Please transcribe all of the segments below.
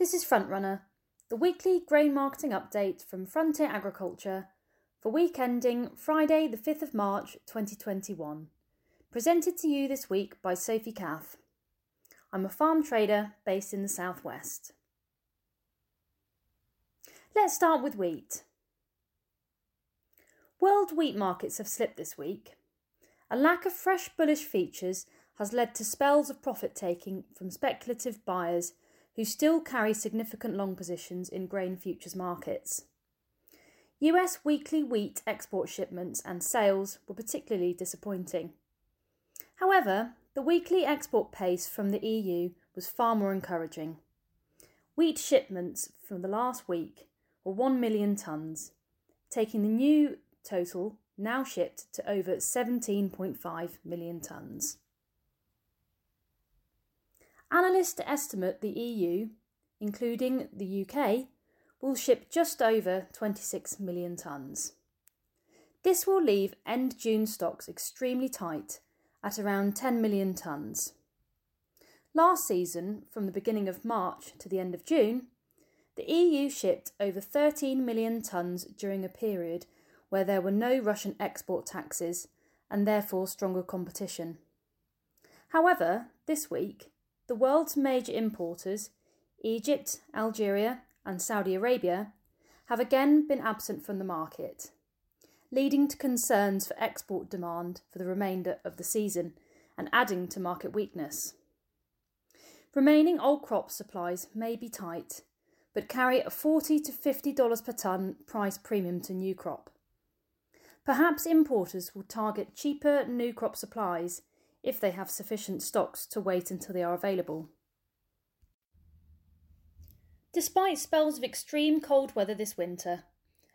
This is Frontrunner, the weekly grain marketing update from Frontier Agriculture for week ending Friday, the 5th of March 2021. Presented to you this week by Sophie Cath. I'm a farm trader based in the southwest. Let's start with wheat. World wheat markets have slipped this week. A lack of fresh bullish features has led to spells of profit taking from speculative buyers who still carry significant long positions in grain futures markets. US weekly wheat export shipments and sales were particularly disappointing. However, the weekly export pace from the EU was far more encouraging. Wheat shipments from the last week were 1 million tonnes, taking the new total now shipped to over 17.5 million tonnes. Analysts estimate the EU, including the UK, will ship just over 26 million tonnes. This will leave end June stocks extremely tight at around 10 million tonnes. Last season, from the beginning of March to the end of June, the EU shipped over 13 million tonnes during a period where there were no Russian export taxes and therefore stronger competition. However, this week, the world's major importers, Egypt, Algeria, and Saudi Arabia, have again been absent from the market, leading to concerns for export demand for the remainder of the season and adding to market weakness. Remaining old crop supplies may be tight, but carry a 40 to $50 per tonne price premium to new crop. Perhaps importers will target cheaper new crop supplies if they have sufficient stocks to wait until they are available. Despite spells of extreme cold weather this winter,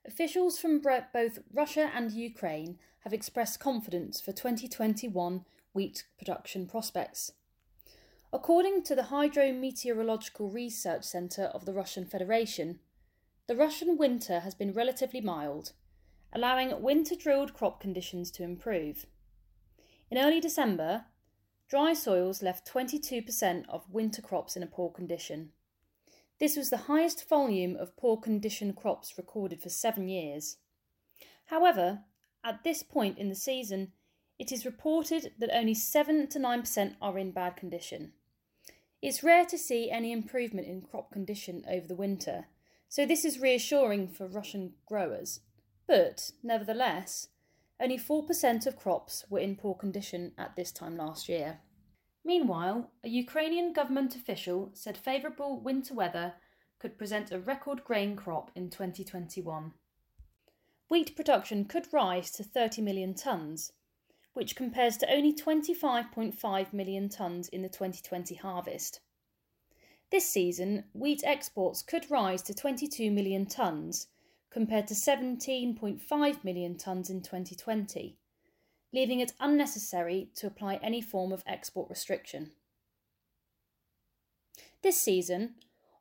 officials from both Russia and Ukraine have expressed confidence for 2021 wheat production prospects. According to the Hydrometeorological Research Centre of the Russian Federation, the Russian winter has been relatively mild, allowing winter drilled crop conditions to improve. In early December, dry soils left 22% of winter crops in a poor condition. This was the highest volume of poor condition crops recorded for seven years. However, at this point in the season, it is reported that only 7 to 9% are in bad condition. It's rare to see any improvement in crop condition over the winter, so this is reassuring for Russian growers. But, nevertheless, only 4% of crops were in poor condition at this time last year. Meanwhile, a Ukrainian government official said favourable winter weather could present a record grain crop in 2021. Wheat production could rise to 30 million tonnes, which compares to only 25.5 million tonnes in the 2020 harvest. This season, wheat exports could rise to 22 million tonnes, compared to 17.5 million tonnes in 2020, leaving it unnecessary to apply any form of export restriction. This season,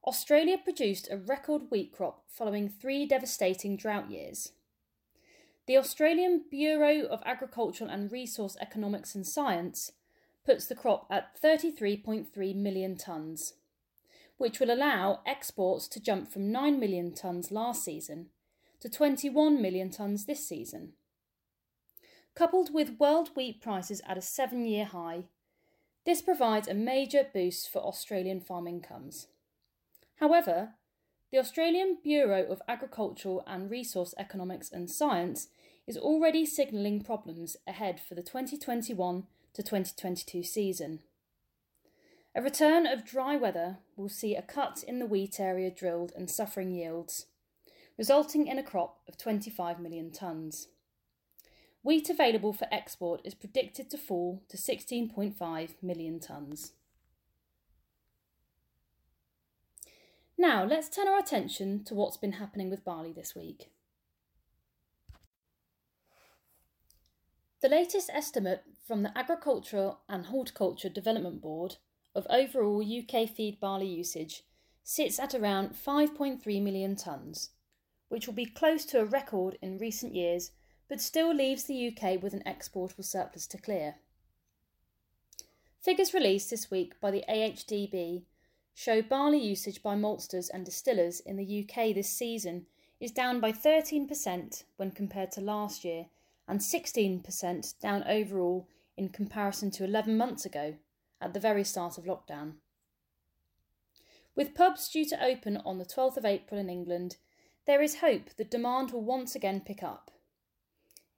Australia produced a record wheat crop following three devastating drought years. The Australian Bureau of Agricultural and Resource Economics and Science puts the crop at 33.3 million tonnes, which will allow exports to jump from 9 million tonnes last season to 21 million tonnes this season. Coupled with world wheat prices at a seven year high, this provides a major boost for Australian farm incomes. However, the Australian Bureau of Agricultural and Resource Economics and Science is already signalling problems ahead for the 2021 to 2022 season. A return of dry weather will see a cut in the wheat area drilled and suffering yields, resulting in a crop of 25 million tonnes. Wheat available for export is predicted to fall to 16.5 million tonnes. Now, let's turn our attention to what's been happening with barley this week. The latest estimate from the Agricultural and Horticulture Development Board of overall UK feed barley usage sits at around 5.3 million tonnes, which will be close to a record in recent years, but still leaves the UK with an exportable surplus to clear. Figures released this week by the AHDB show barley usage by maltsters and distillers in the UK this season is down by 13% when compared to last year and 16% down overall in comparison to 11 months ago at the very start of lockdown. With pubs due to open on the 12th of April in England, there is hope that demand will once again pick up.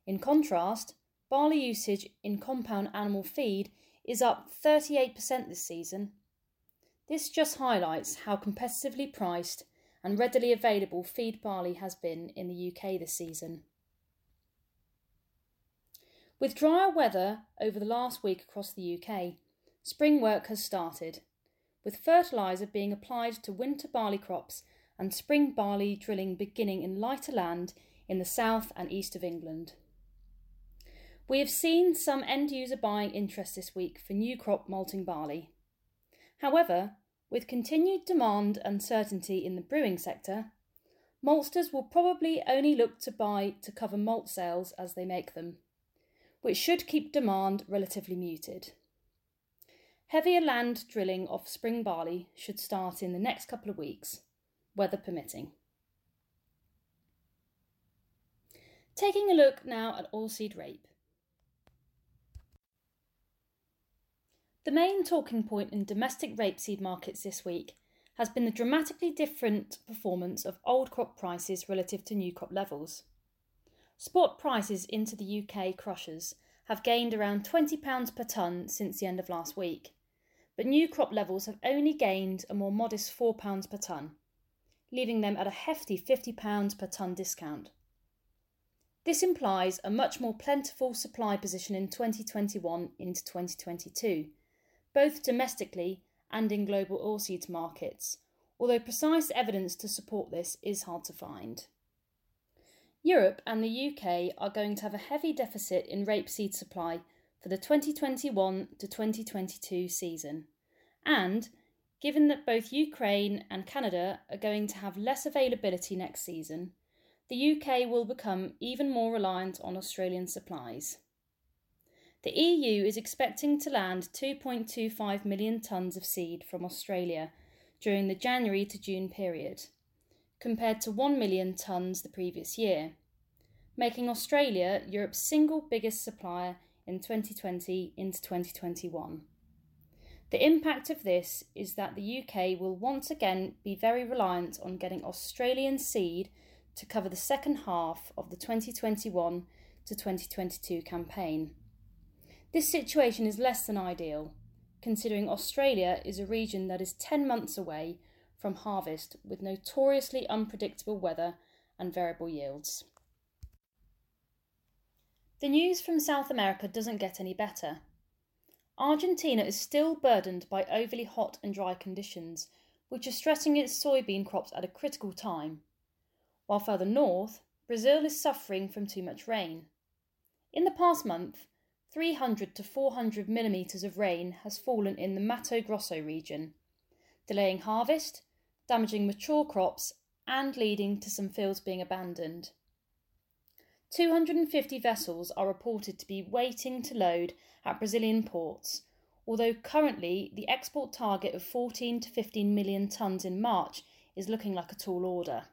In contrast, barley usage in compound animal feed is up 38% this season. This just highlights how competitively priced and readily available feed barley has been in the UK this season. With drier weather over the last week across the UK, spring work has started, with fertiliser being applied to winter barley crops and spring barley drilling beginning in lighter land in the south and east of England. We have seen some end user buying interest this week for new crop malting barley. However, with continued demand uncertainty in the brewing sector, maltsters will probably only look to buy to cover malt sales as they make them, which should keep demand relatively muted. Heavier land drilling of spring barley should start in the next couple of weeks, weather permitting. Taking a look now at oilseed rape. The main talking point in domestic rapeseed markets this week has been the dramatically different performance of old crop prices relative to new crop levels. Spot prices into the UK crushers have gained around £20 per tonne since the end of last week, but new crop levels have only gained a more modest £4 per tonne, leaving them at a hefty £50 per tonne discount. This implies a much more plentiful supply position in 2021 into 2022 both domestically and in global oilseeds markets, although precise evidence to support this is hard to find. Europe and the UK are going to have a heavy deficit in rapeseed supply for the 2021 to 2022 season, and given that both Ukraine and Canada are going to have less availability next season, the UK will become even more reliant on Australian supplies. The EU is expecting to land 2.25 million tonnes of seed from Australia during the January to June period, compared to 1 million tonnes the previous year, making Australia Europe's single biggest supplier in 2020 into 2021. The impact of this is that the UK will once again be very reliant on getting Australian seed to cover the second half of the 2021 to 2022 campaign. This situation is less than ideal, considering Australia is a region that is 10 months away from harvest with notoriously unpredictable weather and variable yields. The news from South America doesn't get any better. Argentina is still burdened by overly hot and dry conditions, which are stressing its soybean crops at a critical time, while further north, Brazil is suffering from too much rain. In the past month, 300 to 400 millimetres of rain has fallen in the Mato Grosso region, delaying harvest, damaging mature crops, and leading to some fields being abandoned. 250 vessels are reported to be waiting to load at Brazilian ports, although currently the export target of 14 to 15 million tonnes in March is looking like a tall order.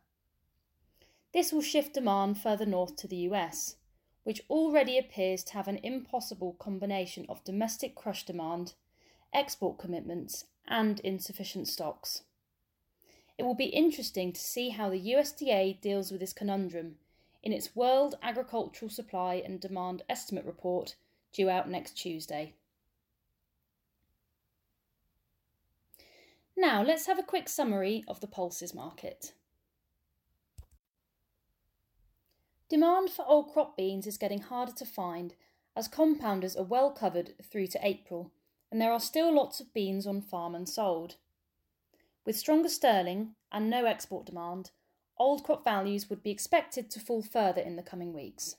This will shift demand further north to the US which already appears to have an impossible combination of domestic crush demand, export commitments, and insufficient stocks. It will be interesting to see how the USDA deals with this conundrum in its World Agricultural Supply and Demand Estimate report due out next Tuesday. Now let's have a quick summary of the pulses market. Demand for old crop beans is getting harder to find as compounders are well covered through to April and there are still lots of beans on farm and sold. With stronger sterling and no export demand, old crop values would be expected to fall further in the coming weeks.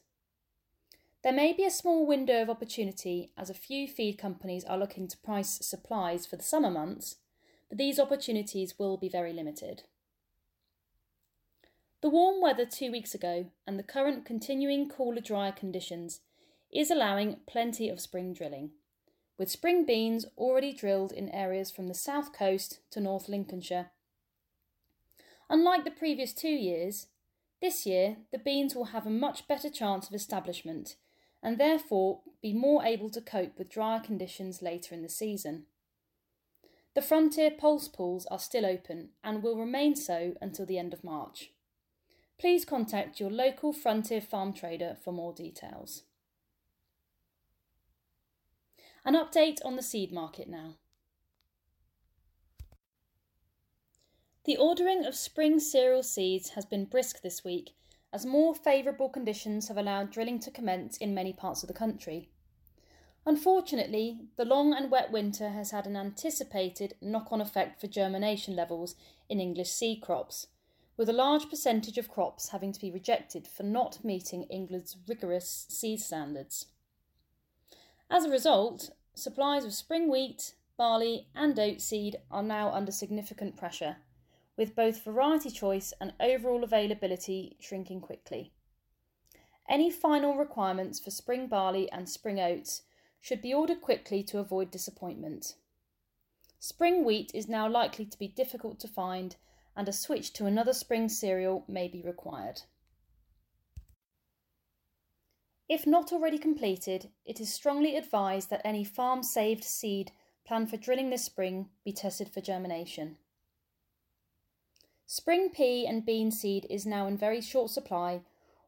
There may be a small window of opportunity as a few feed companies are looking to price supplies for the summer months, but these opportunities will be very limited. The warm weather two weeks ago and the current continuing cooler, drier conditions is allowing plenty of spring drilling, with spring beans already drilled in areas from the south coast to North Lincolnshire. Unlike the previous two years, this year the beans will have a much better chance of establishment and therefore be more able to cope with drier conditions later in the season. The Frontier Pulse pools are still open and will remain so until the end of March. Please contact your local Frontier farm trader for more details. An update on the seed market now. The ordering of spring cereal seeds has been brisk this week as more favourable conditions have allowed drilling to commence in many parts of the country. Unfortunately, the long and wet winter has had an anticipated knock on effect for germination levels in English seed crops, with a large percentage of crops having to be rejected for not meeting England's rigorous seed standards. As a result, supplies of spring wheat, barley, and oat seed are now under significant pressure, with both variety choice and overall availability shrinking quickly. Any final requirements for spring barley and spring oats should be ordered quickly to avoid disappointment. Spring wheat is now likely to be difficult to find, and a switch to another spring cereal may be required. If not already completed, it is strongly advised that any farm saved seed planned for drilling this spring be tested for germination. Spring pea and bean seed is now in very short supply,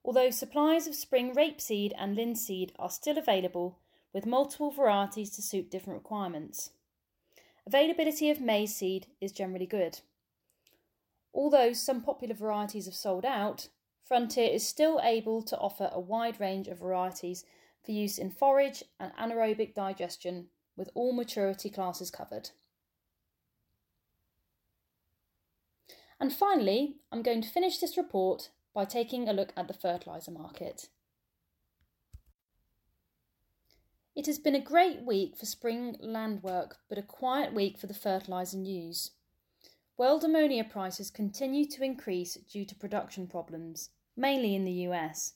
although supplies of spring rapeseed and linseed are still available with multiple varieties to suit different requirements. Availability of maize seed is generally good. Although some popular varieties have sold out, Frontier is still able to offer a wide range of varieties for use in forage and anaerobic digestion, with all maturity classes covered. And finally, I'm going to finish this report by taking a look at the fertiliser market. It has been a great week for spring land work, but a quiet week for the fertiliser news. World ammonia prices continue to increase due to production problems, mainly in the US.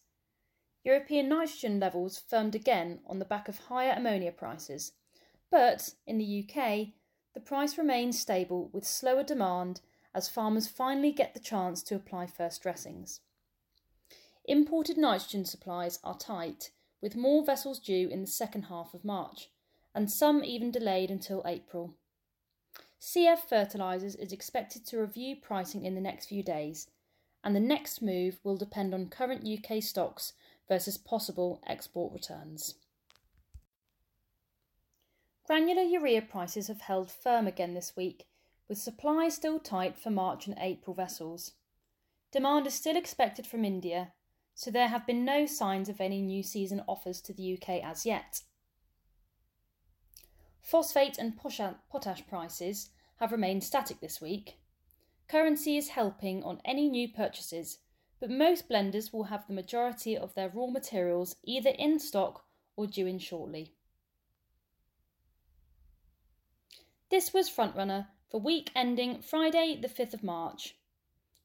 European nitrogen levels firmed again on the back of higher ammonia prices, but in the UK, the price remains stable with slower demand as farmers finally get the chance to apply first dressings. Imported nitrogen supplies are tight, with more vessels due in the second half of March, and some even delayed until April. CF Fertilisers is expected to review pricing in the next few days and the next move will depend on current UK stocks versus possible export returns. Granular urea prices have held firm again this week, with supply still tight for March and April vessels. Demand is still expected from India, so there have been no signs of any new season offers to the UK as yet. Phosphate and potash prices have remained static this week, Currency is helping on any new purchases, but most blenders will have the majority of their raw materials either in stock or due in shortly. This was Frontrunner for week ending Friday, the 5th of March.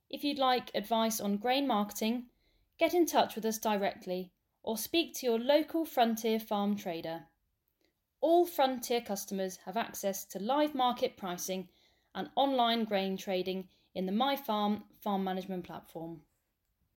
If you'd like advice on grain marketing, get in touch with us directly or speak to your local Frontier farm trader. All Frontier customers have access to live market pricing and online grain trading in the MyFarm farm management platform.